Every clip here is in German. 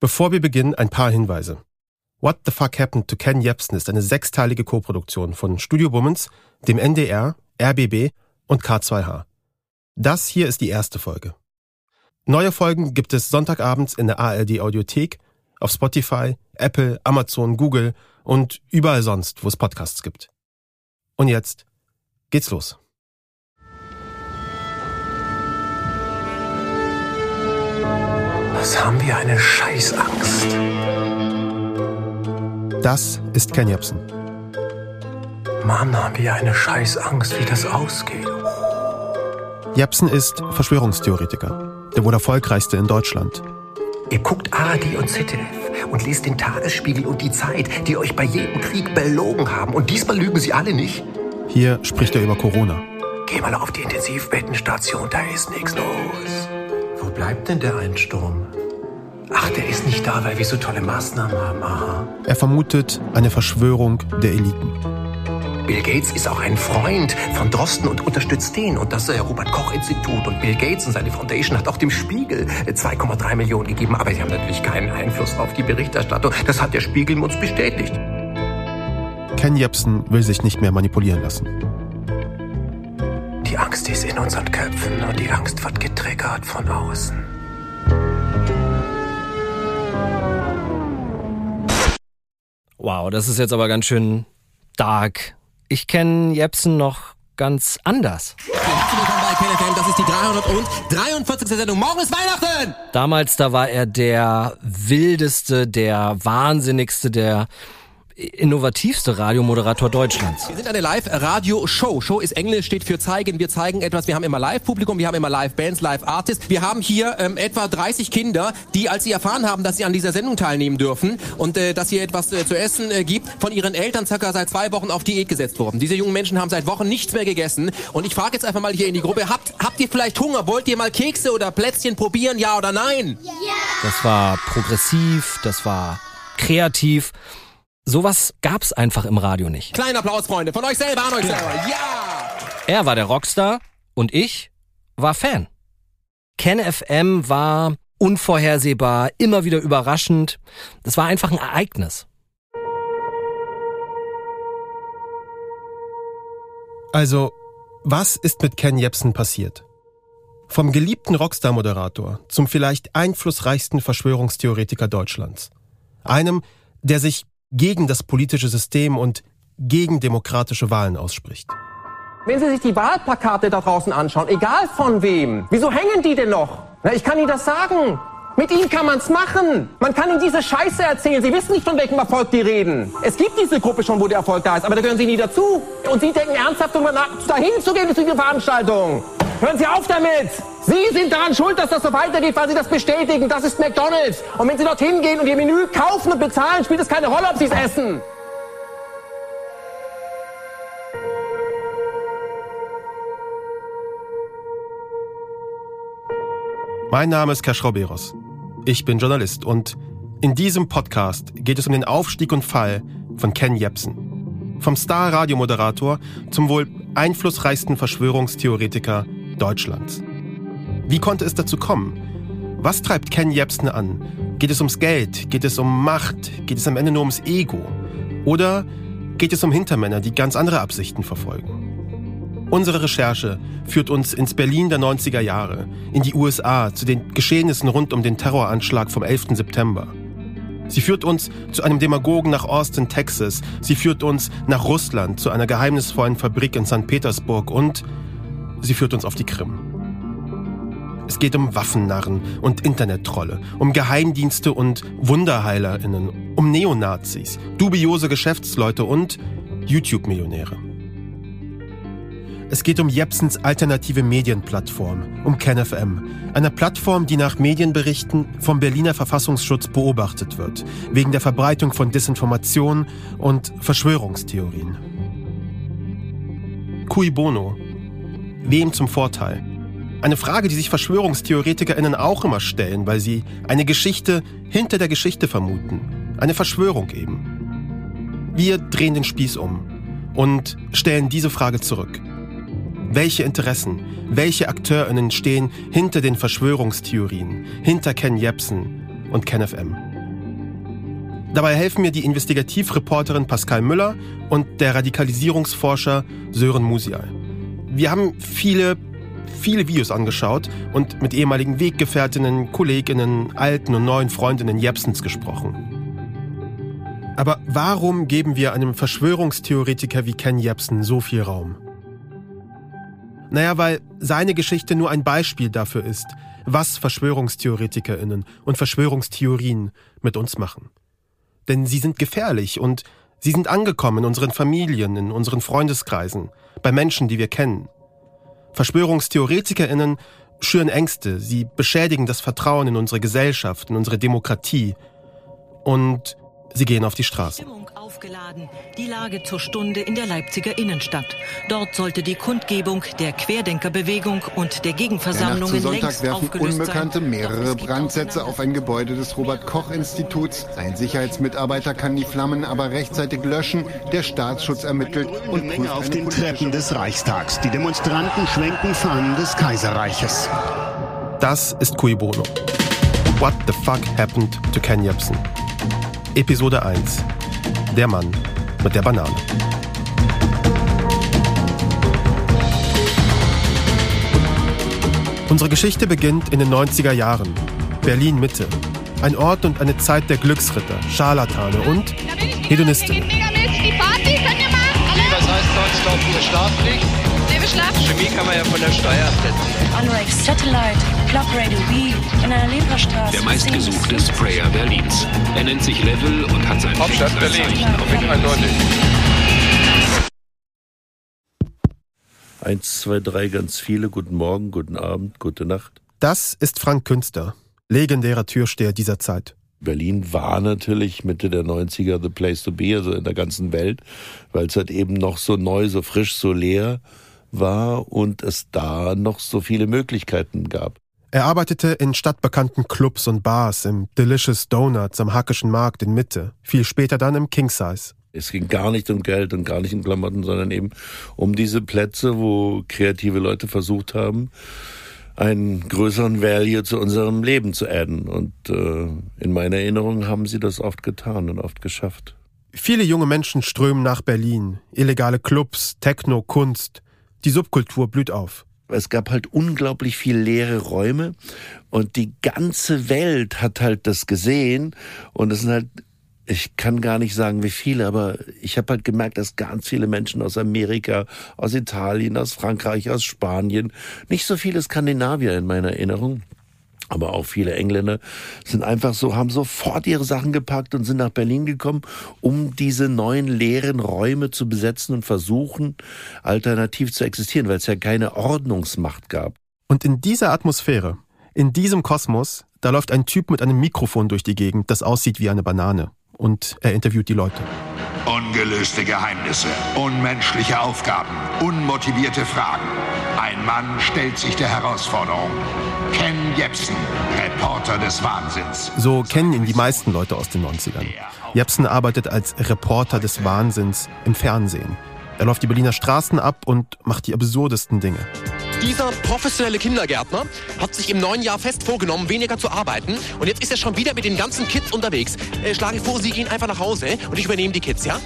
Bevor wir beginnen, ein paar Hinweise. What the Fuck Happened to Ken Jebsen ist eine sechsteilige Koproduktion von Studio Bummens, dem NDR, RBB und K2H. Das hier ist die erste Folge. Neue Folgen gibt es Sonntagabends in der ARD Audiothek, auf Spotify, Apple, Amazon, Google und überall sonst, wo es Podcasts gibt. Und jetzt geht's los. Was haben wir eine Scheißangst? Das ist Ken Jebsen. Mann, haben wir eine Scheißangst, wie das ausgeht. Jebsen ist Verschwörungstheoretiker, der wohl erfolgreichste in Deutschland. Ihr guckt ARD und ZDF und lest den Tagesspiegel und die Zeit, die euch bei jedem Krieg belogen haben. Und diesmal lügen sie alle nicht. Hier spricht er über Corona. Geh mal auf die Intensivbettenstation, da ist nichts los. Wo bleibt denn der Einsturm? Ach, der ist nicht da, weil wir so tolle Maßnahmen haben. Aha. Er vermutet eine Verschwörung der Eliten. Bill Gates ist auch ein Freund von Drosten und unterstützt den und das äh, Robert-Koch-Institut. Und Bill Gates und seine Foundation hat auch dem Spiegel äh, 2,3 Millionen gegeben. Aber sie haben natürlich keinen Einfluss auf die Berichterstattung. Das hat der Spiegel uns bestätigt. Ken Jebsen will sich nicht mehr manipulieren lassen. Die Angst ist in unseren Köpfen und die Angst wird getriggert von außen. Wow, das ist jetzt aber ganz schön dark. Ich kenne Jepsen noch ganz anders. Herzlich willkommen bei KNFM, das ist die 343. Sendung. Morgen ist Weihnachten! Damals, da war er der wildeste, der wahnsinnigste, der innovativste Radiomoderator Deutschlands. Wir sind eine Live-Radio-Show. Show ist Englisch, steht für zeigen. Wir zeigen etwas. Wir haben immer Live-Publikum, wir haben immer Live-Bands, Live-Artists. Wir haben hier ähm, etwa 30 Kinder, die, als sie erfahren haben, dass sie an dieser Sendung teilnehmen dürfen und äh, dass hier etwas äh, zu essen äh, gibt, von ihren Eltern circa seit zwei Wochen auf Diät gesetzt wurden. Diese jungen Menschen haben seit Wochen nichts mehr gegessen. Und ich frage jetzt einfach mal hier in die Gruppe, habt, habt ihr vielleicht Hunger? Wollt ihr mal Kekse oder Plätzchen probieren, ja oder nein? Das war progressiv, das war kreativ. Sowas gab's einfach im Radio nicht. Kleinen Applaus, Freunde, von euch selber an euch selber. Ja! Er war der Rockstar und ich war Fan. Ken FM war unvorhersehbar, immer wieder überraschend. Das war einfach ein Ereignis. Also, was ist mit Ken Jebsen passiert? Vom geliebten Rockstar-Moderator zum vielleicht einflussreichsten Verschwörungstheoretiker Deutschlands. Einem, der sich gegen das politische System und gegen demokratische Wahlen ausspricht. Wenn Sie sich die Wahlplakate da draußen anschauen, egal von wem, wieso hängen die denn noch? Na, ich kann Ihnen das sagen. Mit ihnen kann man's machen. Man kann ihnen diese Scheiße erzählen. Sie wissen nicht, von welchem Erfolg die reden. Es gibt diese Gruppe schon, wo der Erfolg da ist, aber da gehören Sie nie dazu. Und Sie denken ernsthaft darüber nach, dahin zu gehen zu dieser Veranstaltung. Hören Sie auf damit! Sie sind daran schuld, dass das so weitergeht, weil Sie das bestätigen. Das ist McDonalds. Und wenn Sie dorthin gehen und Ihr Menü kaufen und bezahlen, spielt es keine Rolle, ob Sie es essen. Mein Name ist Kaschroberos. Ich bin Journalist und in diesem Podcast geht es um den Aufstieg und Fall von Ken Jebsen. Vom Star-Radiomoderator zum wohl einflussreichsten Verschwörungstheoretiker Deutschlands. Wie konnte es dazu kommen? Was treibt Ken Jebsen an? Geht es ums Geld? Geht es um Macht? Geht es am Ende nur ums Ego? Oder geht es um Hintermänner, die ganz andere Absichten verfolgen? Unsere Recherche führt uns ins Berlin der 90er Jahre, in die USA, zu den Geschehnissen rund um den Terroranschlag vom 11. September. Sie führt uns zu einem Demagogen nach Austin, Texas. Sie führt uns nach Russland, zu einer geheimnisvollen Fabrik in St. Petersburg und sie führt uns auf die Krim. Es geht um Waffennarren und Internettrolle, um Geheimdienste und WunderheilerInnen, um Neonazis, dubiose Geschäftsleute und YouTube-Millionäre. Es geht um Jepsens alternative Medienplattform, um KenFM, eine Plattform, die nach Medienberichten vom Berliner Verfassungsschutz beobachtet wird, wegen der Verbreitung von Desinformation und Verschwörungstheorien. Cui bono? Wem zum Vorteil? Eine Frage, die sich VerschwörungstheoretikerInnen auch immer stellen, weil sie eine Geschichte hinter der Geschichte vermuten. Eine Verschwörung eben. Wir drehen den Spieß um und stellen diese Frage zurück. Welche Interessen, welche AkteurInnen stehen hinter den Verschwörungstheorien, hinter Ken Jebsen und Ken FM? Dabei helfen mir die Investigativreporterin Pascal Müller und der Radikalisierungsforscher Sören Musial. Wir haben viele, viele Videos angeschaut und mit ehemaligen Weggefährtinnen, Kolleginnen, alten und neuen Freundinnen Jepsens gesprochen. Aber warum geben wir einem Verschwörungstheoretiker wie Ken Jepsen so viel Raum? Naja, weil seine Geschichte nur ein Beispiel dafür ist, was VerschwörungstheoretikerInnen und Verschwörungstheorien mit uns machen. Denn sie sind gefährlich und sie sind angekommen in unseren Familien, in unseren Freundeskreisen, bei Menschen, die wir kennen. VerschwörungstheoretikerInnen schüren Ängste, sie beschädigen das Vertrauen in unsere Gesellschaft, in unsere Demokratie. Und sie gehen auf die Straße aufgeladen. Die Lage zur Stunde in der Leipziger Innenstadt. Dort sollte die Kundgebung der Querdenkerbewegung und der Gegenversammlungen der Sonntag werfen Unbekannte mehrere Brandsätze auf ein Gebäude des Robert-Koch-Instituts. Ein Sicherheitsmitarbeiter kann die Flammen aber rechtzeitig löschen. Der Staatsschutz ermittelt und Menge auf den Treppen des Reichstags. Die Demonstranten schwenken Fahnen des Kaiserreiches. Das ist Cui Bono. What the fuck happened to Ken Jebsen? Episode 1 der Mann mit der Banane. Unsere Geschichte beginnt in den 90er Jahren. Berlin Mitte. Ein Ort und eine Zeit der Glücksritter, Scharlatane und Hedonistinnen. Was heißt sonst Schlafpflicht? Chemie kann man ja von der Steuer absetzen. On Satellite, Club Radio B, in einer Leberstraße. Der meistgesuchte Sprayer Berlins. Er nennt sich Level und hat sein Hauptstadt Berlin, auf jeden Fall eindeutig. Eins, zwei, drei, ganz viele. Guten Morgen, guten Abend, gute Nacht. Das ist Frank Künster, legendärer Türsteher dieser Zeit. Berlin war natürlich Mitte der 90er the place to be, also in der ganzen Welt, weil es halt eben noch so neu, so frisch, so leer war und es da noch so viele Möglichkeiten gab. Er arbeitete in stadtbekannten Clubs und Bars, im Delicious Donuts am Hackischen Markt in Mitte, viel später dann im King Size. Es ging gar nicht um Geld und gar nicht um Klamotten, sondern eben um diese Plätze, wo kreative Leute versucht haben, einen größeren Value zu unserem Leben zu adden. Und äh, in meiner Erinnerung haben sie das oft getan und oft geschafft. Viele junge Menschen strömen nach Berlin. Illegale Clubs, Techno, Kunst. Die Subkultur blüht auf. Es gab halt unglaublich viel leere Räume und die ganze Welt hat halt das gesehen und es sind halt ich kann gar nicht sagen, wie viele, aber ich habe halt gemerkt, dass ganz viele Menschen aus Amerika, aus Italien, aus Frankreich, aus Spanien, nicht so viele Skandinavier in meiner Erinnerung, aber auch viele Engländer sind einfach so, haben sofort ihre Sachen gepackt und sind nach Berlin gekommen, um diese neuen leeren Räume zu besetzen und versuchen, alternativ zu existieren, weil es ja keine Ordnungsmacht gab. Und in dieser Atmosphäre, in diesem Kosmos, da läuft ein Typ mit einem Mikrofon durch die Gegend, das aussieht wie eine Banane. Und er interviewt die Leute. Ungelöste Geheimnisse, unmenschliche Aufgaben, unmotivierte Fragen. Ein Mann stellt sich der Herausforderung. Ken Jepsen, Reporter des Wahnsinns. So kennen ihn die meisten Leute aus den 90ern. Jepsen arbeitet als Reporter des Wahnsinns im Fernsehen. Er läuft die Berliner Straßen ab und macht die absurdesten Dinge. Dieser professionelle Kindergärtner hat sich im neuen Jahr fest vorgenommen, weniger zu arbeiten. Und jetzt ist er schon wieder mit den ganzen Kids unterwegs. Äh, schlage vor, Sie gehen einfach nach Hause und ich übernehme die Kids, ja?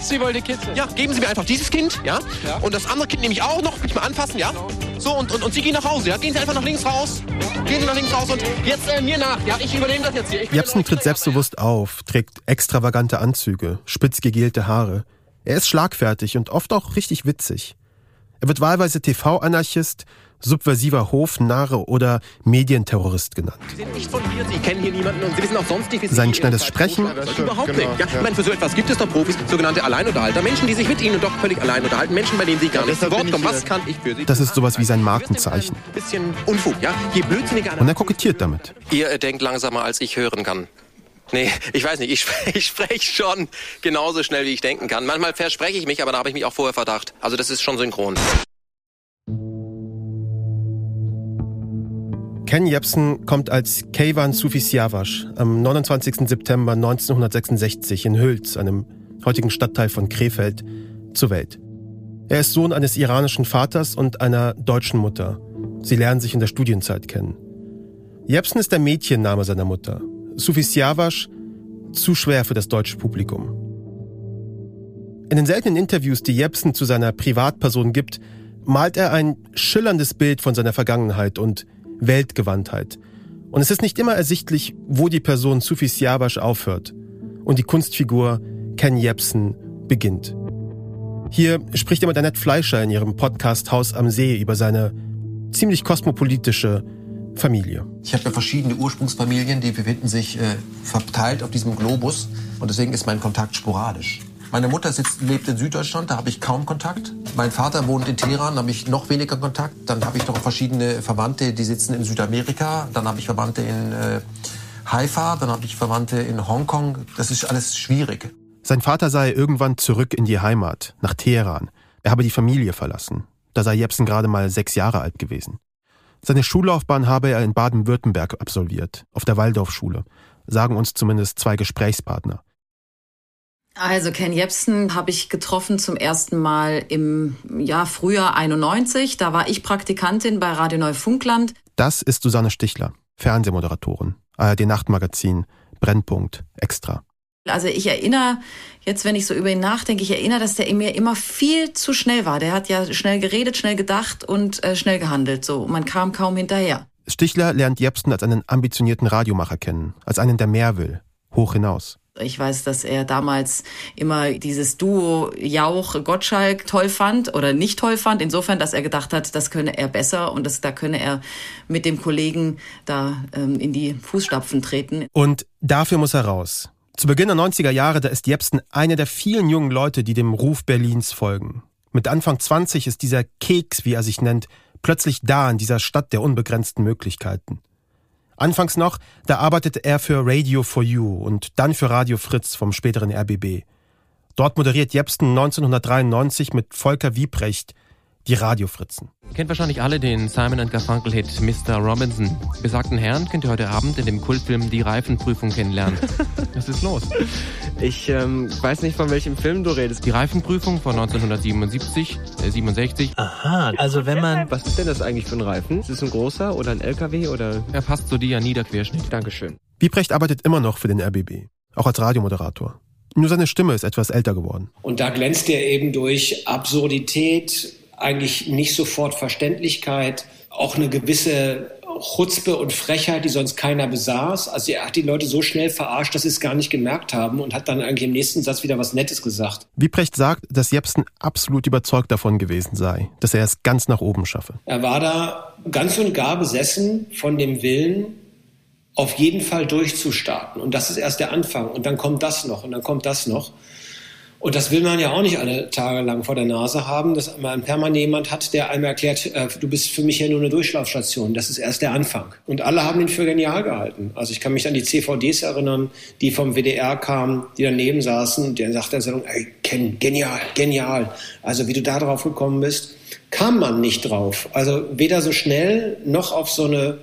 Sie wollen die Kids? Ja, geben Sie mir einfach dieses Kind, ja? ja. Und das andere Kind nehme ich auch noch, mich mal anfassen, ja? Genau. So, und, und, und Sie gehen nach Hause, ja? Gehen Sie einfach nach links raus. Gehen Sie nach links raus und jetzt äh, mir nach, ja? Ich übernehme das jetzt hier. Jepsen tritt selbstbewusst auf, trägt extravagante Anzüge, spitz gegelte Haare. Er ist schlagfertig und oft auch richtig witzig. Er wird wahlweise TV-Anarchist, subversiver Hofnarre oder Medienterrorist genannt. Sie sind nicht von hier, Sie kennen hier niemanden und Sie wissen auch sonst nicht, wie Sie Sein schnelles Sprechen. Überhaupt nicht. Ja, ich meine, für so etwas gibt es doch Profis, sogenannte Alleinunterhalter. Menschen, die sich mit Ihnen doch völlig allein unterhalten. Menschen, bei denen Sie gar nicht zu Wort kommen. Was kann ich für Sie? Das ist sowas wie sein Markenzeichen. Bisschen Unfug, ja? Je blödsinniger Und er kokettiert damit. Ihr denkt langsamer, als ich hören kann. Nee, ich weiß nicht, ich, ich spreche schon genauso schnell, wie ich denken kann. Manchmal verspreche ich mich, aber da habe ich mich auch vorher verdacht. Also das ist schon synchron. Ken Jebsen kommt als Keivan Sufisiawasch am 29. September 1966 in Hülz, einem heutigen Stadtteil von Krefeld, zur Welt. Er ist Sohn eines iranischen Vaters und einer deutschen Mutter. Sie lernen sich in der Studienzeit kennen. Jebsen ist der Mädchenname seiner Mutter. Sufisiawasch, zu schwer für das deutsche Publikum. In den seltenen Interviews, die Jepsen zu seiner Privatperson gibt, malt er ein schillerndes Bild von seiner Vergangenheit und Weltgewandtheit. Und es ist nicht immer ersichtlich, wo die Person Sufi Siabash aufhört und die Kunstfigur Ken Jepsen beginnt. Hier spricht er mit Annette Fleischer in ihrem Podcast Haus am See über seine ziemlich kosmopolitische Familie. Ich habe ja verschiedene Ursprungsfamilien, die befinden sich äh, verteilt auf diesem Globus und deswegen ist mein Kontakt sporadisch. Meine Mutter sitzt, lebt in Süddeutschland, da habe ich kaum Kontakt. Mein Vater wohnt in Teheran, da habe ich noch weniger Kontakt. Dann habe ich noch verschiedene Verwandte, die sitzen in Südamerika. Dann habe ich Verwandte in äh, Haifa, dann habe ich Verwandte in Hongkong. Das ist alles schwierig. Sein Vater sei irgendwann zurück in die Heimat, nach Teheran. Er habe die Familie verlassen. Da sei Jepsen gerade mal sechs Jahre alt gewesen. Seine Schullaufbahn habe er in Baden-Württemberg absolviert, auf der Waldorfschule, sagen uns zumindest zwei Gesprächspartner. Also Ken Jepsen habe ich getroffen zum ersten Mal im Jahr Frühjahr 91. Da war ich Praktikantin bei Radio Neufunkland. Das ist Susanne Stichler, Fernsehmoderatorin, ARD Nachtmagazin, Brennpunkt, Extra. Also ich erinnere, jetzt wenn ich so über ihn nachdenke, ich erinnere, dass der in mir immer viel zu schnell war. Der hat ja schnell geredet, schnell gedacht und äh, schnell gehandelt. So, man kam kaum hinterher. Stichler lernt Jepsen als einen ambitionierten Radiomacher kennen, als einen, der mehr will, hoch hinaus. Ich weiß, dass er damals immer dieses Duo Jauch-Gottschalk toll fand oder nicht toll fand. Insofern, dass er gedacht hat, das könne er besser und das, da könne er mit dem Kollegen da ähm, in die Fußstapfen treten. Und dafür muss er raus. Zu Beginn der 90er Jahre, da ist Jepsen einer der vielen jungen Leute, die dem Ruf Berlins folgen. Mit Anfang 20 ist dieser Keks, wie er sich nennt, plötzlich da in dieser Stadt der unbegrenzten Möglichkeiten. Anfangs noch, da arbeitete er für Radio for You und dann für Radio Fritz vom späteren RBB. Dort moderiert Jepsen 1993 mit Volker Wiebrecht die Radiofritzen. Ihr kennt wahrscheinlich alle den Simon Garfunkel-Hit Mr. Robinson. Besagten Herrn könnt ihr heute Abend in dem Kultfilm Die Reifenprüfung kennenlernen. Was ist los? Ich ähm, weiß nicht, von welchem Film du redest. Die Reifenprüfung von 1977, äh, 67. Aha, also wenn man... Was ist denn das eigentlich für ein Reifen? Ist es ein großer oder ein LKW oder... Er passt zu dir Niederquerschnitt. Dankeschön. Wiebrecht arbeitet immer noch für den RBB, auch als Radiomoderator. Nur seine Stimme ist etwas älter geworden. Und da glänzt er eben durch Absurdität, eigentlich nicht sofort Verständlichkeit, auch eine gewisse Chutzpe und Frechheit, die sonst keiner besaß. Also er hat die Leute so schnell verarscht, dass sie es gar nicht gemerkt haben und hat dann eigentlich im nächsten Satz wieder was Nettes gesagt. Wiebrecht sagt, dass Jepsen absolut überzeugt davon gewesen sei, dass er es ganz nach oben schaffe. Er war da ganz und gar besessen von dem Willen, auf jeden Fall durchzustarten. Und das ist erst der Anfang. Und dann kommt das noch und dann kommt das noch. Und das will man ja auch nicht alle Tage lang vor der Nase haben, dass man permanent jemand hat, der einem erklärt, äh, du bist für mich ja nur eine Durchlaufstation. Das ist erst der Anfang. Und alle haben ihn für genial gehalten. Also ich kann mich an die CVDs erinnern, die vom WDR kamen, die daneben saßen und der sagt der Sendung, ey, Ken, genial, genial. Also wie du da drauf gekommen bist, kam man nicht drauf. Also weder so schnell noch auf so eine,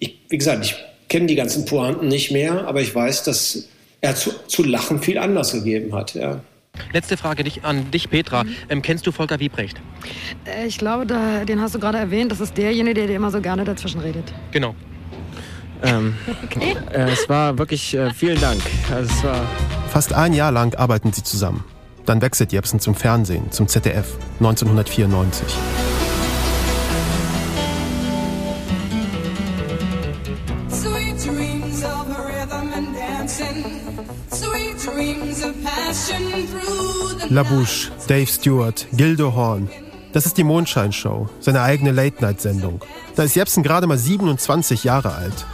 ich, wie gesagt, ich kenne die ganzen Pointen nicht mehr, aber ich weiß, dass er zu, zu lachen viel anders gegeben hat. Ja. Letzte Frage dich, an dich, Petra. Mhm. Ähm, kennst du Volker Wiebrecht? Äh, ich glaube, da, den hast du gerade erwähnt. Das ist derjenige, der dir immer so gerne dazwischen redet. Genau. Ähm, okay. Äh, es war wirklich äh, vielen Dank. Also es war Fast ein Jahr lang arbeiten sie zusammen. Dann wechselt Jepsen zum Fernsehen, zum ZDF, 1994. La Bouche, Dave Stewart, Gildo Horn. Das ist die Mondscheinshow, seine eigene Late-Night-Sendung. Da ist Jepsen gerade mal 27 Jahre alt.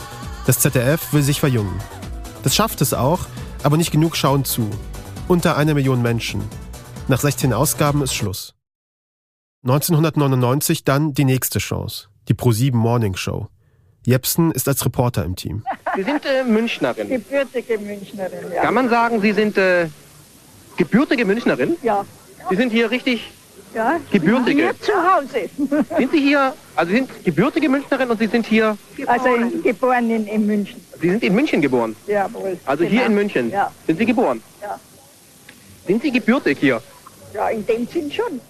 Das ZDF will sich verjüngen. Das schafft es auch, aber nicht genug schauen zu. Unter einer Million Menschen. Nach 16 Ausgaben ist Schluss. 1999 dann die nächste Chance, die Pro7 Morning Show. Jepsen ist als Reporter im Team. Sie sind äh, Münchnerin. Gebürtige Münchnerin, ja. Kann man sagen, Sie sind äh, gebürtige Münchnerin? Ja. Sie sind hier richtig ja. gebürtige. Hier zu Hause. Sind Sie hier, also Sie sind gebürtige Münchnerin und Sie sind hier... Also in, geboren in, in München. Sie sind in München geboren? Jawohl. Also genau. hier in München? Ja. Sind Sie geboren? Ja. Sind Sie gebürtig hier? Ja, in dem Sinn schon.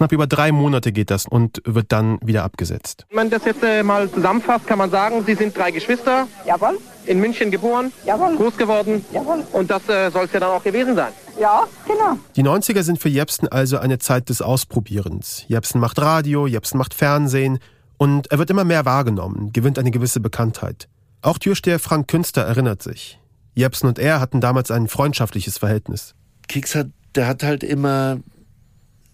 Knapp über drei Monate geht das und wird dann wieder abgesetzt. Wenn man das jetzt äh, mal zusammenfasst, kann man sagen, Sie sind drei Geschwister. Jawohl. In München geboren. Jawohl. Groß geworden. Jawohl. Und das äh, soll es ja dann auch gewesen sein. Ja, genau. Die 90er sind für Jepsen also eine Zeit des Ausprobierens. Jepsen macht Radio, Jepsen macht Fernsehen und er wird immer mehr wahrgenommen, gewinnt eine gewisse Bekanntheit. Auch Türsteher Frank Künster erinnert sich. Jepsen und er hatten damals ein freundschaftliches Verhältnis. Keks hat, der hat halt immer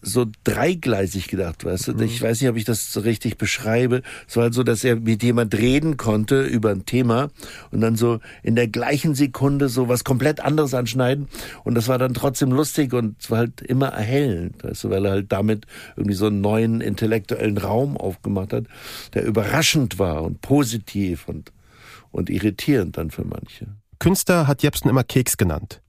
so dreigleisig gedacht, weißt du? Mhm. Ich weiß nicht, ob ich das so richtig beschreibe. Es war halt so, dass er mit jemand reden konnte über ein Thema und dann so in der gleichen Sekunde so was komplett anderes anschneiden und das war dann trotzdem lustig und es war halt immer erhellend, weißt du, weil er halt damit irgendwie so einen neuen intellektuellen Raum aufgemacht hat, der überraschend war und positiv und, und irritierend dann für manche. Künster hat Jepsen immer Keks genannt.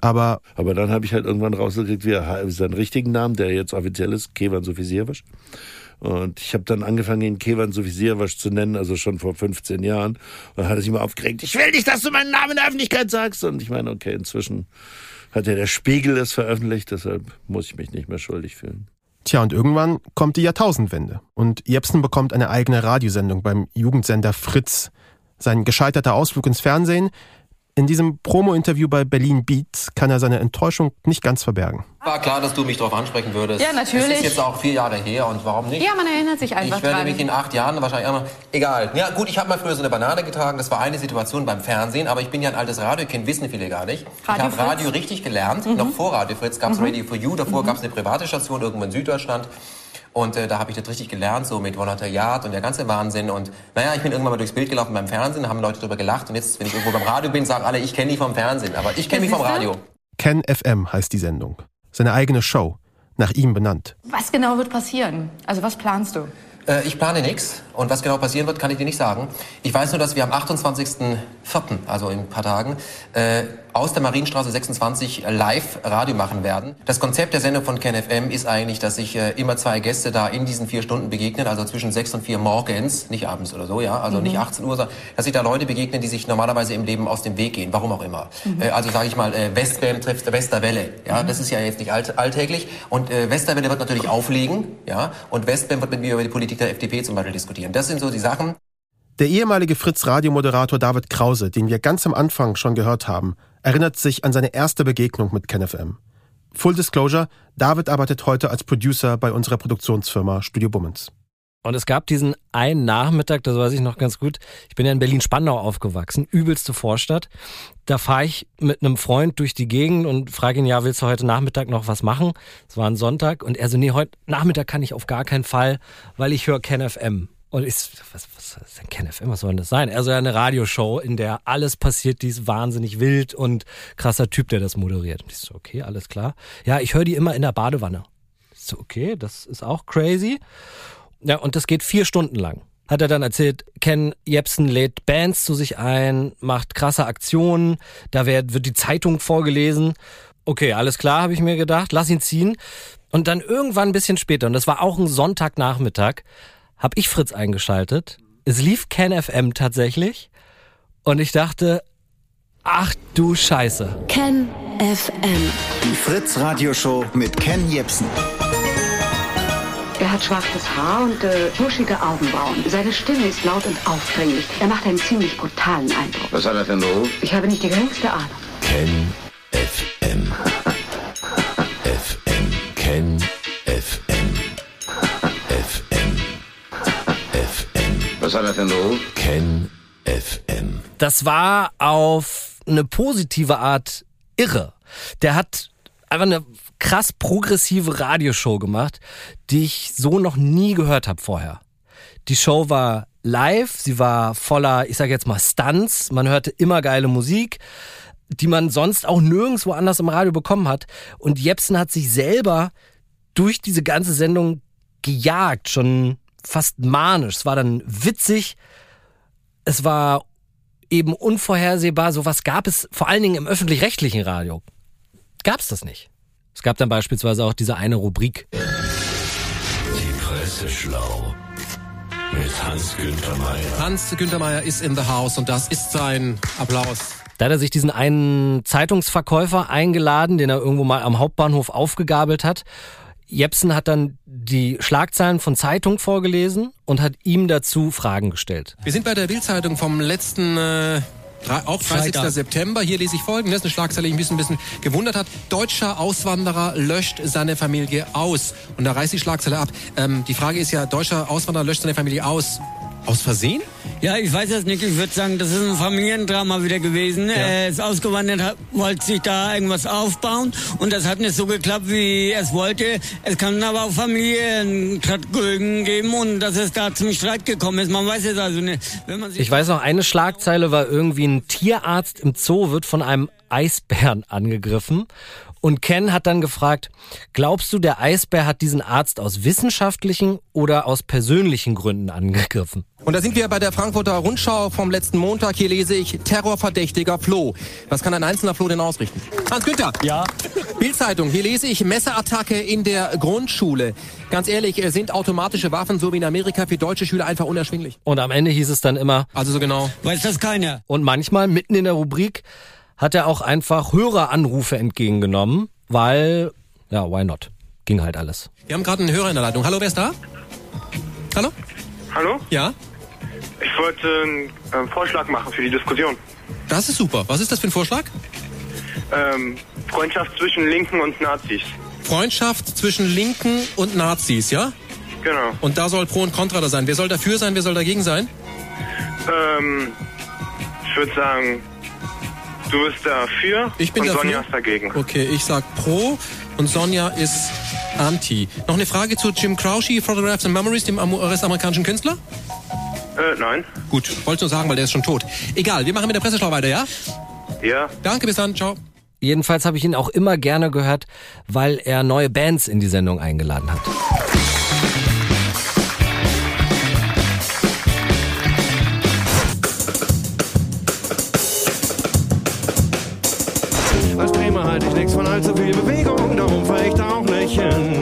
Aber, aber dann habe ich halt irgendwann rausgekriegt, wie er seinen richtigen Namen, der jetzt offiziell ist, Kevan Sofisierwasch. Und ich habe dann angefangen, ihn Kevan Sofisierwasch zu nennen, also schon vor 15 Jahren. Und dann hat er sich immer aufgeregt, ich will nicht, dass du meinen Namen in der Öffentlichkeit sagst. Und ich meine, okay, inzwischen hat ja der Spiegel es veröffentlicht, deshalb muss ich mich nicht mehr schuldig fühlen. Tja, und irgendwann kommt die Jahrtausendwende. Und Jepsen bekommt eine eigene Radiosendung beim Jugendsender Fritz. Sein gescheiterter Ausflug ins Fernsehen, in diesem Promo-Interview bei Berlin Beats kann er seine Enttäuschung nicht ganz verbergen. War klar, dass du mich darauf ansprechen würdest. Ja, natürlich. Es ist jetzt auch vier Jahre her und warum nicht? Ja, man erinnert sich einfach Ich werde dran. mich in acht Jahren wahrscheinlich immer. Egal. Ja, gut, ich habe mal früher so eine Banane getragen. Das war eine Situation beim Fernsehen, aber ich bin ja ein altes Radiokind, wissen viele gar nicht. Radio ich habe? Radio richtig gelernt. Mhm. Noch vor Radio Fritz gab es Mhm. Radio for You. Davor gab es eine private Station irgendwo in Süddeutschland. Und äh, da habe ich das richtig gelernt, so mit Volontariat und der ganze Wahnsinn. Und naja, ich bin irgendwann mal durchs Bild gelaufen beim Fernsehen, haben Leute darüber gelacht. Und jetzt, wenn ich irgendwo beim Radio bin, sagen alle, ich kenne dich vom Fernsehen. Aber ich kenne mich vom Radio. Ken FM heißt die Sendung. Seine eigene Show. Nach ihm benannt. Was genau wird passieren? Also was planst du? Äh, ich plane nichts und was genau passieren wird, kann ich dir nicht sagen. Ich weiß nur, dass wir am 28.04., also in ein paar Tagen, äh, aus der Marienstraße 26 live Radio machen werden. Das Konzept der Sendung von KenFM ist eigentlich, dass sich äh, immer zwei Gäste da in diesen vier Stunden begegnen, also zwischen sechs und vier morgens, nicht abends oder so, ja, also Mhm. nicht 18 Uhr, sondern dass sich da Leute begegnen, die sich normalerweise im Leben aus dem Weg gehen, warum auch immer. Mhm. Äh, also sage ich mal, äh, Westbam trifft Westerwelle, ja, das ist ja jetzt nicht alt, alltäglich und äh, Westerwelle wird natürlich auflegen, ja, und Westbam wird mit mir über die Politik der FDP zum Beispiel diskutieren. Das sind so die Sachen. Der ehemalige Fritz-Radiomoderator David Krause, den wir ganz am Anfang schon gehört haben, erinnert sich an seine erste Begegnung mit KenFM. Full Disclosure, David arbeitet heute als Producer bei unserer Produktionsfirma Studio Bummens. Und es gab diesen einen Nachmittag, das weiß ich noch ganz gut. Ich bin ja in Berlin-Spandau aufgewachsen, übelste Vorstadt. Da fahre ich mit einem Freund durch die Gegend und frage ihn, ja, willst du heute Nachmittag noch was machen? Es war ein Sonntag und er so, nee, heute Nachmittag kann ich auf gar keinen Fall, weil ich höre KenFM. Und ich, so, was, was ist denn KenFM? Was soll denn das sein? Also ja, eine Radioshow, in der alles passiert, die ist wahnsinnig wild und krasser Typ, der das moderiert. Und ich so, okay, alles klar. Ja, ich höre die immer in der Badewanne. Ich so, okay, das ist auch crazy. Ja, und das geht vier Stunden lang. Hat er dann erzählt, Ken Jepsen lädt Bands zu sich ein, macht krasse Aktionen, da wird, wird die Zeitung vorgelesen. Okay, alles klar, habe ich mir gedacht, lass ihn ziehen. Und dann irgendwann ein bisschen später, und das war auch ein Sonntagnachmittag, habe ich Fritz eingeschaltet. Es lief Ken FM tatsächlich. Und ich dachte, ach du Scheiße. Ken FM. Die Fritz Radioshow mit Ken Jepsen. Er hat schwarzes Haar und äh, buschige Augenbrauen. Seine Stimme ist laut und aufdringlich. Er macht einen ziemlich brutalen Eindruck. Was hat er für einen Beruf? Ich habe nicht die geringste Ahnung. Ken FM. FM. Ken FM. FM. FM. Was hat er für einen Beruf? Ken FM. Das war auf eine positive Art irre. Der hat einfach eine krass progressive Radioshow gemacht, die ich so noch nie gehört habe vorher. Die Show war live, sie war voller, ich sage jetzt mal Stunts, man hörte immer geile Musik, die man sonst auch nirgendwo anders im Radio bekommen hat und Jepsen hat sich selber durch diese ganze Sendung gejagt, schon fast manisch. Es war dann witzig, es war eben unvorhersehbar, sowas gab es vor allen Dingen im öffentlich-rechtlichen Radio. Gab es das nicht. Es gab dann beispielsweise auch diese eine Rubrik. Die Presse schlau. Mit Hans-Günther Meyer. Hans-Günther Meyer ist in the house und das ist sein Applaus. Da hat er sich diesen einen Zeitungsverkäufer eingeladen, den er irgendwo mal am Hauptbahnhof aufgegabelt hat. Jepsen hat dann die Schlagzeilen von Zeitung vorgelesen und hat ihm dazu Fragen gestellt. Wir sind bei der Bildzeitung vom letzten äh, auch 30. Freitag. September. Hier lese ich folgendes, eine Schlagzeile, die mich ein bisschen, ein bisschen gewundert hat. Deutscher Auswanderer löscht seine Familie aus. Und da reißt die Schlagzeile ab. Ähm, die Frage ist ja, deutscher Auswanderer löscht seine Familie aus. Aus Versehen? Ja, ich weiß es nicht. Ich würde sagen, das ist ein Familiendrama wieder gewesen. Er ist ausgewandert, hat- wollte sich da irgendwas aufbauen und das hat nicht so geklappt, wie er es wollte. Es kann aber auch Familientragödien geben und dass es da zum Streit gekommen ist. Man weiß es also nicht. Ich weiß noch, eine Schlagzeile war irgendwie ein Tierarzt im Zoo wird von einem Eisbären angegriffen. Und Ken hat dann gefragt, glaubst du, der Eisbär hat diesen Arzt aus wissenschaftlichen oder aus persönlichen Gründen angegriffen? Und da sind wir bei der Frankfurter Rundschau vom letzten Montag. Hier lese ich Terrorverdächtiger Floh. Was kann ein einzelner Floh denn ausrichten? Hans Günther. Ja. Bildzeitung. Hier lese ich Messerattacke in der Grundschule. Ganz ehrlich, äh, sind automatische Waffen so wie in Amerika für deutsche Schüler einfach unerschwinglich? Und am Ende hieß es dann immer, Also so genau. weiß das keiner. Und manchmal mitten in der Rubrik hat er auch einfach Höreranrufe entgegengenommen, weil, ja, why not? Ging halt alles. Wir haben gerade einen Hörer in der Leitung. Hallo, wer ist da? Hallo? Hallo? Ja? Ich wollte einen ähm, Vorschlag machen für die Diskussion. Das ist super. Was ist das für ein Vorschlag? Ähm, Freundschaft zwischen Linken und Nazis. Freundschaft zwischen Linken und Nazis, ja? Genau. Und da soll Pro und Contra da sein. Wer soll dafür sein, wer soll dagegen sein? Ähm, ich würde sagen, du bist dafür Ich bin und dafür. Sonja ist dagegen. Okay, ich sag Pro und Sonja ist Anti. Noch eine Frage zu Jim Crouchy, Photographs and Memories, dem US-amerikanischen Künstler? Äh, nein. Gut, wollte nur sagen, weil der ist schon tot. Egal, wir machen mit der Presseschau weiter, ja? Ja. Danke, bis dann, ciao. Jedenfalls habe ich ihn auch immer gerne gehört, weil er neue Bands in die Sendung eingeladen hat. Halte ich nichts von allzu viel Bewegung, darum fahr ich da auch nicht hin.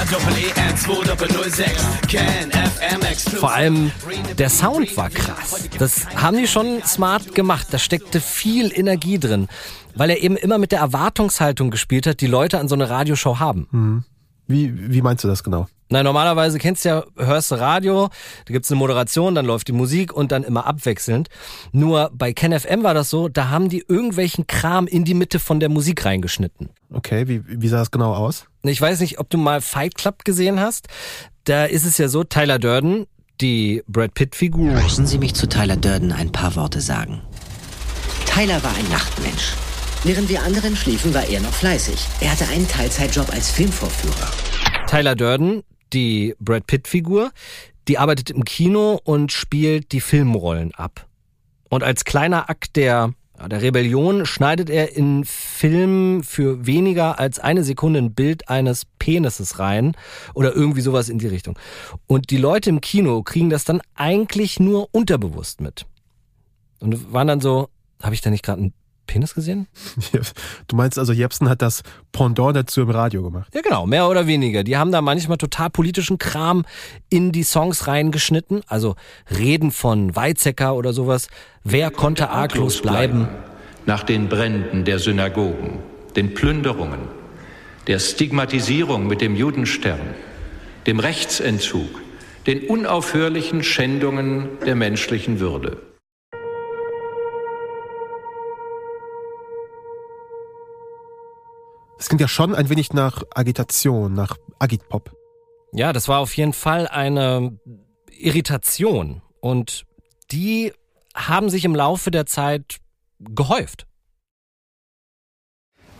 R-Doppel-E-N 2006 Can FM Exclusive Vor allem der Sound war krass. Das haben die schon smart gemacht. Da steckte viel Energie drin, weil er eben immer mit der Erwartungshaltung gespielt hat, die Leute an so eine Radioshow haben. Hm. Wie, wie meinst du das genau? Na, normalerweise kennst du ja, hörst du Radio, da gibt's eine Moderation, dann läuft die Musik und dann immer abwechselnd. Nur bei KenFM war das so, da haben die irgendwelchen Kram in die Mitte von der Musik reingeschnitten. Okay, wie, wie sah das genau aus? Ich weiß nicht, ob du mal Fight Club gesehen hast. Da ist es ja so, Tyler Durden, die Brad Pitt-Figur. Lassen Sie mich zu Tyler Durden ein paar Worte sagen. Tyler war ein Nachtmensch. Während wir anderen schliefen, war er noch fleißig. Er hatte einen Teilzeitjob als Filmvorführer. Tyler Durden, die Brad Pitt-Figur, die arbeitet im Kino und spielt die Filmrollen ab. Und als kleiner Akt der, der Rebellion schneidet er in Filmen für weniger als eine Sekunde ein Bild eines Penises rein oder irgendwie sowas in die Richtung. Und die Leute im Kino kriegen das dann eigentlich nur unterbewusst mit. Und waren dann so, habe ich da nicht gerade einen Penis gesehen? Du meinst also, Jepsen hat das Pendant dazu im Radio gemacht? Ja, genau, mehr oder weniger. Die haben da manchmal total politischen Kram in die Songs reingeschnitten. Also Reden von Weizsäcker oder sowas. Wer konnte arglos bleiben? Nach den Bränden der Synagogen, den Plünderungen, der Stigmatisierung mit dem Judenstern, dem Rechtsentzug, den unaufhörlichen Schändungen der menschlichen Würde. Es klingt ja schon ein wenig nach Agitation, nach Agitpop. Ja, das war auf jeden Fall eine Irritation. Und die haben sich im Laufe der Zeit gehäuft.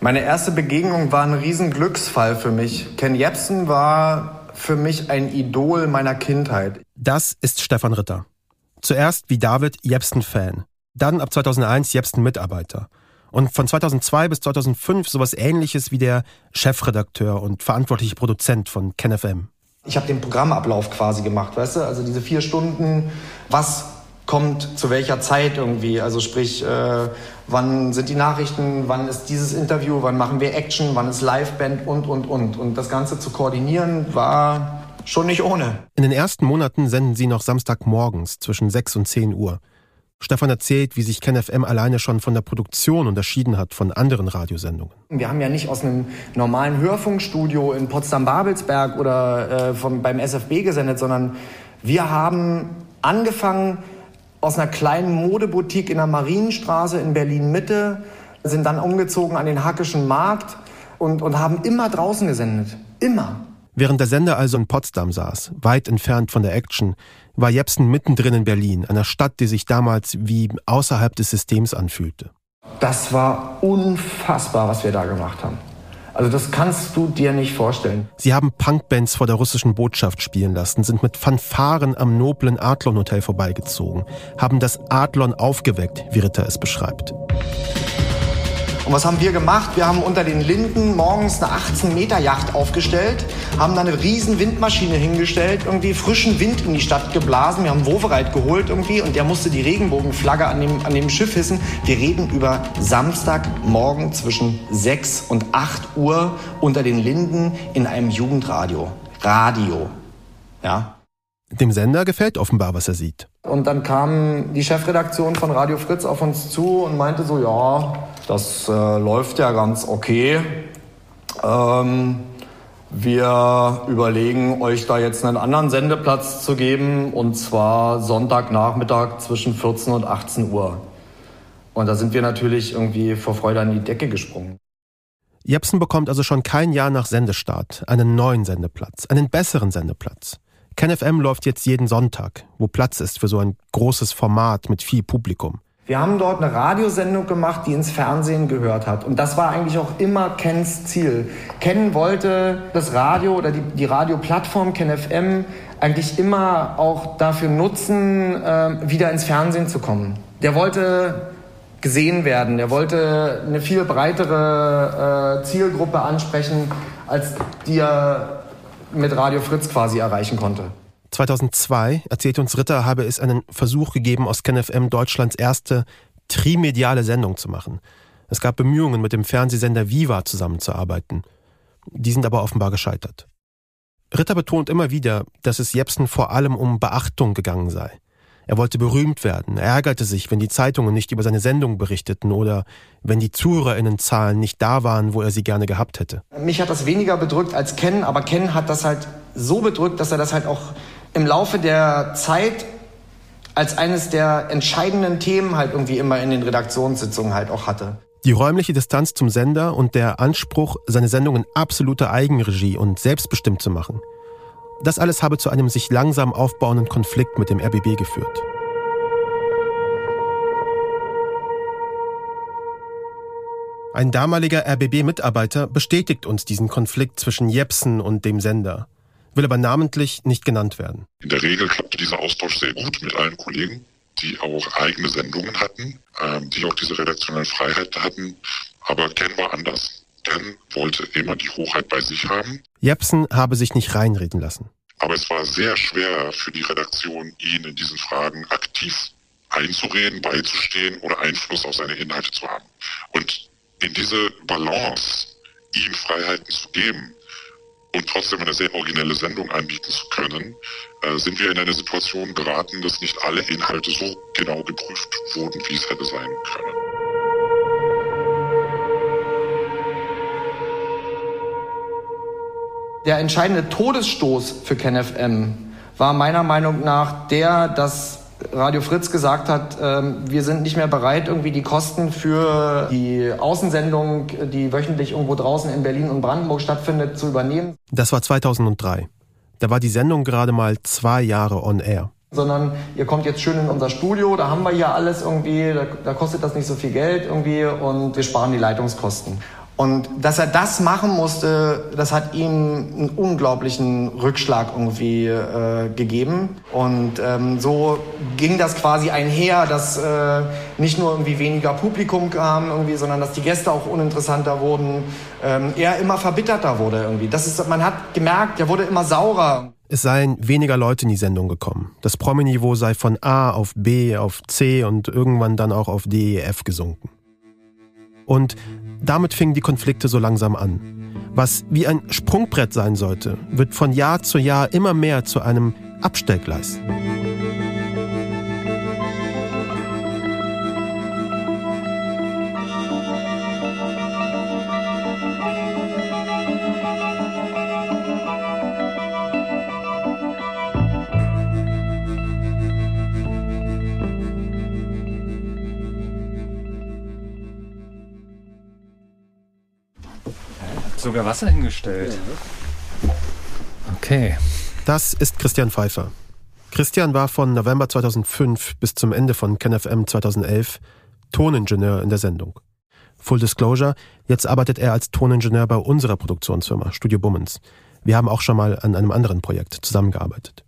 Meine erste Begegnung war ein Riesenglücksfall für mich. Ken Jebsen war für mich ein Idol meiner Kindheit. Das ist Stefan Ritter. Zuerst wie David Jepsen-Fan. Dann ab 2001 Jepsen-Mitarbeiter. Und von 2002 bis 2005 sowas ähnliches wie der Chefredakteur und verantwortliche Produzent von KenFM. Ich habe den Programmablauf quasi gemacht, weißt du? Also diese vier Stunden, was kommt zu welcher Zeit irgendwie. Also sprich, äh, wann sind die Nachrichten, wann ist dieses Interview, wann machen wir Action, wann ist Liveband und, und, und. Und das Ganze zu koordinieren war schon nicht ohne. In den ersten Monaten senden sie noch Samstagmorgens zwischen 6 und 10 Uhr. Stefan erzählt, wie sich KenFM alleine schon von der Produktion unterschieden hat von anderen Radiosendungen. Wir haben ja nicht aus einem normalen Hörfunkstudio in Potsdam-Babelsberg oder äh, vom, beim SFB gesendet, sondern wir haben angefangen aus einer kleinen Modeboutique in der Marienstraße in Berlin-Mitte, sind dann umgezogen an den Hackischen Markt und, und haben immer draußen gesendet. Immer. Während der Sender also in Potsdam saß, weit entfernt von der Action, war Jepsen mittendrin in Berlin, einer Stadt, die sich damals wie außerhalb des Systems anfühlte. Das war unfassbar, was wir da gemacht haben. Also das kannst du dir nicht vorstellen. Sie haben Punkbands vor der russischen Botschaft spielen lassen, sind mit Fanfaren am noblen Adlon Hotel vorbeigezogen, haben das Adlon aufgeweckt, wie Ritter es beschreibt. Und was haben wir gemacht? Wir haben unter den Linden morgens eine 18-Meter-Yacht aufgestellt, haben da eine riesen Windmaschine hingestellt, irgendwie frischen Wind in die Stadt geblasen. Wir haben Wovereit geholt irgendwie und der musste die Regenbogenflagge an dem, an dem Schiff hissen. Wir reden über Samstagmorgen zwischen 6 und 8 Uhr unter den Linden in einem Jugendradio. Radio. Ja. Dem Sender gefällt offenbar, was er sieht. Und dann kam die Chefredaktion von Radio Fritz auf uns zu und meinte so, ja, das äh, läuft ja ganz okay. Ähm, wir überlegen, euch da jetzt einen anderen Sendeplatz zu geben, und zwar Sonntagnachmittag zwischen 14 und 18 Uhr. Und da sind wir natürlich irgendwie vor Freude an die Decke gesprungen. Jepsen bekommt also schon kein Jahr nach Sendestart einen neuen Sendeplatz, einen besseren Sendeplatz. KenFM läuft jetzt jeden Sonntag, wo Platz ist für so ein großes Format mit viel Publikum. Wir haben dort eine Radiosendung gemacht, die ins Fernsehen gehört hat. Und das war eigentlich auch immer Kens Ziel. Ken wollte das Radio oder die, die Radioplattform KenFM eigentlich immer auch dafür nutzen, äh, wieder ins Fernsehen zu kommen. Der wollte gesehen werden. Der wollte eine viel breitere äh, Zielgruppe ansprechen, als die er mit Radio Fritz quasi erreichen konnte. 2002 erzählte uns Ritter, habe es einen Versuch gegeben, aus KenFM Deutschlands erste trimediale Sendung zu machen. Es gab Bemühungen, mit dem Fernsehsender Viva zusammenzuarbeiten. Die sind aber offenbar gescheitert. Ritter betont immer wieder, dass es Jepsen vor allem um Beachtung gegangen sei. Er wollte berühmt werden. Er ärgerte sich, wenn die Zeitungen nicht über seine Sendung berichteten oder wenn die Zuhörerinnenzahlen nicht da waren, wo er sie gerne gehabt hätte. Mich hat das weniger bedrückt als Ken, aber Ken hat das halt so bedrückt, dass er das halt auch im Laufe der Zeit als eines der entscheidenden Themen halt irgendwie immer in den Redaktionssitzungen halt auch hatte. Die räumliche Distanz zum Sender und der Anspruch, seine Sendung in absoluter Eigenregie und selbstbestimmt zu machen. Das alles habe zu einem sich langsam aufbauenden Konflikt mit dem RBB geführt. Ein damaliger RBB-Mitarbeiter bestätigt uns diesen Konflikt zwischen Jepsen und dem Sender, will aber namentlich nicht genannt werden. In der Regel klappte dieser Austausch sehr gut mit allen Kollegen, die auch eigene Sendungen hatten, ähm, die auch diese redaktionelle Freiheit hatten. Aber Ken war anders. Ken wollte immer die Hochheit bei sich haben. Jepsen habe sich nicht reinreden lassen. Aber es war sehr schwer für die Redaktion, ihn in diesen Fragen aktiv einzureden, beizustehen oder Einfluss auf seine Inhalte zu haben. Und in diese Balance, ihm Freiheiten zu geben und trotzdem eine sehr originelle Sendung anbieten zu können, äh, sind wir in eine Situation geraten, dass nicht alle Inhalte so genau geprüft wurden, wie es hätte sein können. Der entscheidende Todesstoß für KenFM war meiner Meinung nach der, dass Radio Fritz gesagt hat, ähm, wir sind nicht mehr bereit, irgendwie die Kosten für die Außensendung, die wöchentlich irgendwo draußen in Berlin und Brandenburg stattfindet, zu übernehmen. Das war 2003. Da war die Sendung gerade mal zwei Jahre on air. Sondern ihr kommt jetzt schön in unser Studio, da haben wir ja alles irgendwie, da, da kostet das nicht so viel Geld irgendwie und wir sparen die Leitungskosten. Und dass er das machen musste, das hat ihm einen unglaublichen Rückschlag irgendwie äh, gegeben. Und ähm, so ging das quasi einher, dass äh, nicht nur irgendwie weniger Publikum kam, irgendwie, sondern dass die Gäste auch uninteressanter wurden. Ähm, er immer verbitterter wurde irgendwie. Das ist, man hat gemerkt, er wurde immer saurer. Es seien weniger Leute in die Sendung gekommen. Das Promi-Niveau sei von A auf B auf C und irgendwann dann auch auf D, E, F gesunken. Und damit fingen die Konflikte so langsam an. Was wie ein Sprungbrett sein sollte, wird von Jahr zu Jahr immer mehr zu einem Abstellgleis. Sogar Wasser hingestellt. Okay. Das ist Christian Pfeiffer. Christian war von November 2005 bis zum Ende von KenFM 2011 Toningenieur in der Sendung. Full Disclosure, jetzt arbeitet er als Toningenieur bei unserer Produktionsfirma Studio Bummens. Wir haben auch schon mal an einem anderen Projekt zusammengearbeitet.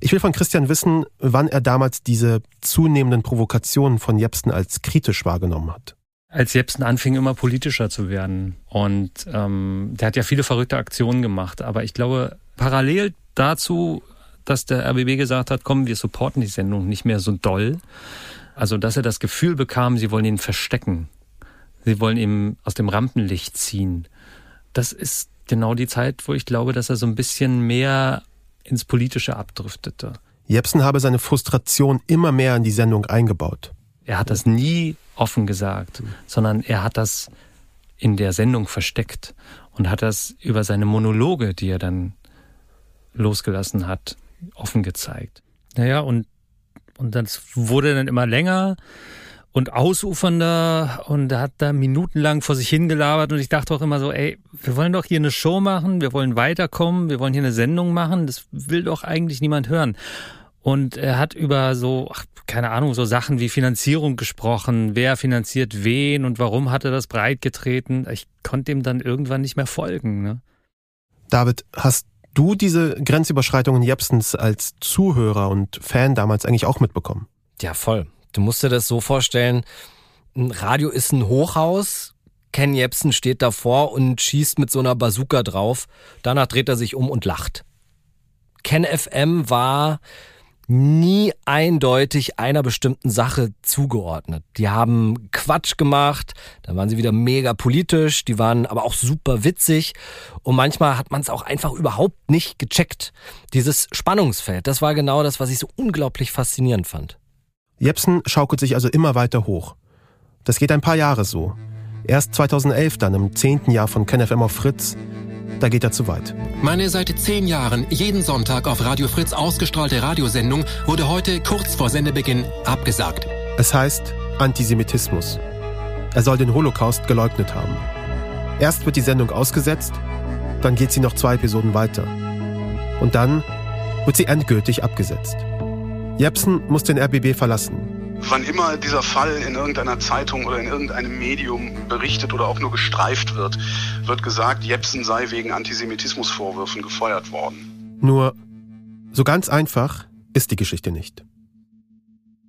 Ich will von Christian wissen, wann er damals diese zunehmenden Provokationen von Jepsen als kritisch wahrgenommen hat. Als Jepsen anfing, immer politischer zu werden. Und ähm, der hat ja viele verrückte Aktionen gemacht. Aber ich glaube, parallel dazu, dass der RBB gesagt hat, komm, wir supporten die Sendung nicht mehr so doll. Also, dass er das Gefühl bekam, sie wollen ihn verstecken. Sie wollen ihn aus dem Rampenlicht ziehen. Das ist genau die Zeit, wo ich glaube, dass er so ein bisschen mehr ins Politische abdriftete. Jepsen habe seine Frustration immer mehr in die Sendung eingebaut. Er hat das nie offen gesagt, sondern er hat das in der Sendung versteckt und hat das über seine Monologe, die er dann losgelassen hat, offen gezeigt. Naja, und, und das wurde dann immer länger und ausufernder und hat da minutenlang vor sich hingelabert und ich dachte auch immer so, ey, wir wollen doch hier eine Show machen, wir wollen weiterkommen, wir wollen hier eine Sendung machen, das will doch eigentlich niemand hören. Und er hat über so, ach, keine Ahnung, so Sachen wie Finanzierung gesprochen, wer finanziert wen und warum hat er das breit getreten. Ich konnte ihm dann irgendwann nicht mehr folgen. Ne? David, hast du diese Grenzüberschreitungen Jepsens als Zuhörer und Fan damals eigentlich auch mitbekommen? Ja, voll. Du musst dir das so vorstellen, ein Radio ist ein Hochhaus, Ken Jepsen steht davor und schießt mit so einer Bazooka drauf. Danach dreht er sich um und lacht. Ken FM war nie eindeutig einer bestimmten Sache zugeordnet. Die haben Quatsch gemacht, dann waren sie wieder mega politisch, die waren aber auch super witzig und manchmal hat man es auch einfach überhaupt nicht gecheckt. Dieses Spannungsfeld, das war genau das, was ich so unglaublich faszinierend fand. Jepsen schaukelt sich also immer weiter hoch. Das geht ein paar Jahre so. Erst 2011 dann, im zehnten Jahr von KenFM auf Fritz, da geht er zu weit. Meine seit zehn Jahren jeden Sonntag auf Radio Fritz ausgestrahlte Radiosendung wurde heute kurz vor Sendebeginn abgesagt. Es heißt Antisemitismus. Er soll den Holocaust geleugnet haben. Erst wird die Sendung ausgesetzt, dann geht sie noch zwei Episoden weiter. Und dann wird sie endgültig abgesetzt. Jepsen muss den RBB verlassen. Wann immer dieser Fall in irgendeiner Zeitung oder in irgendeinem Medium berichtet oder auch nur gestreift wird, wird gesagt, Jepsen sei wegen Antisemitismusvorwürfen gefeuert worden. Nur, so ganz einfach ist die Geschichte nicht.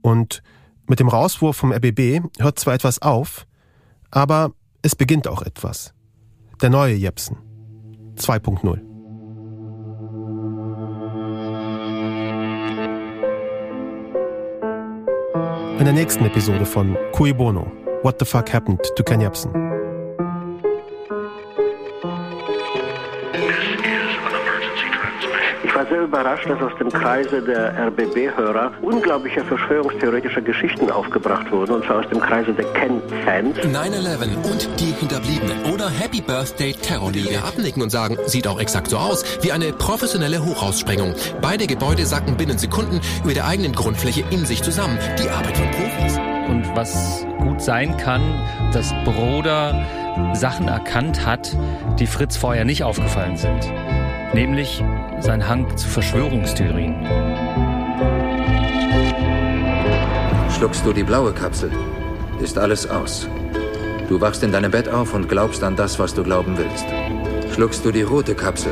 Und mit dem Rauswurf vom RBB hört zwar etwas auf, aber es beginnt auch etwas. Der neue Jepsen 2.0. In der nächsten Episode von Cui Bono, What the Fuck Happened to Ken Jebsen. Ich war sehr überrascht, dass aus dem Kreise der RBB-Hörer unglaubliche verschwörungstheoretische Geschichten aufgebracht wurden, und zwar aus dem Kreise der Ken-Fans. 9-11 und die Hinterbliebenen oder Happy Birthday Terrorliga abnicken und sagen, sieht auch exakt so aus, wie eine professionelle Hochhaussprengung. Beide Gebäude sacken binnen Sekunden über der eigenen Grundfläche in sich zusammen. Die Arbeit von Profis. Und was gut sein kann, dass Broder Sachen erkannt hat, die Fritz vorher nicht aufgefallen sind. Nämlich sein Hang zu Verschwörungstheorien. Schluckst du die blaue Kapsel, ist alles aus. Du wachst in deinem Bett auf und glaubst an das, was du glauben willst. Schluckst du die rote Kapsel,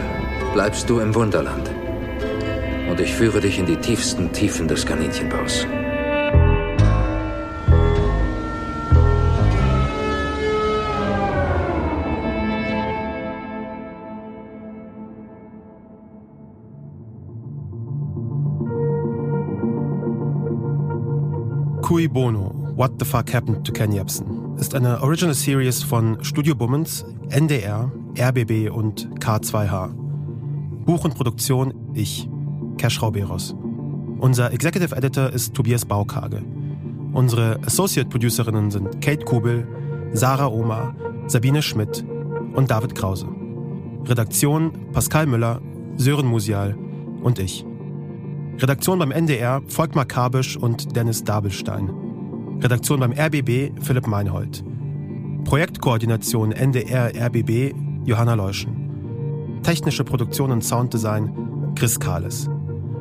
bleibst du im Wunderland. Und ich führe dich in die tiefsten Tiefen des Kaninchenbaus. Cui Bono, What the Fuck Happened to Ken Jebsen ist eine Original Series von Studio Bummens, NDR, RBB und K2H. Buch und Produktion ich, Cash Rauberos. Unser Executive Editor ist Tobias Baukage. Unsere Associate Producerinnen sind Kate Kubel, Sarah Oma, Sabine Schmidt und David Krause. Redaktion Pascal Müller, Sören Musial und ich. Redaktion beim NDR Volkmar Kabisch und Dennis Dabelstein. Redaktion beim RBB Philipp Meinhold. Projektkoordination NDR RBB Johanna Leuschen. Technische Produktion und Sounddesign Chris Kahles.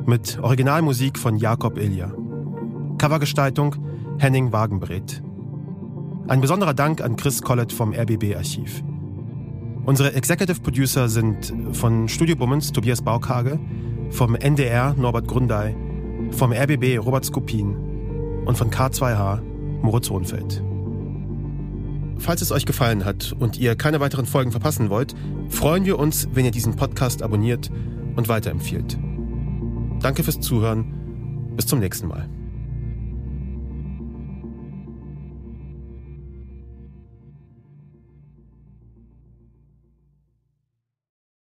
Mit Originalmusik von Jakob Ilja. Covergestaltung Henning Wagenbreth. Ein besonderer Dank an Chris Collett vom RBB-Archiv. Unsere Executive Producer sind von Studio Bummens Tobias Baukage, vom NDR Norbert Grundei, vom RBB Robert Skopin und von K2H Moritz Hohenfeld. Falls es euch gefallen hat und ihr keine weiteren Folgen verpassen wollt, freuen wir uns, wenn ihr diesen Podcast abonniert und weiterempfiehlt. Danke fürs Zuhören. Bis zum nächsten Mal.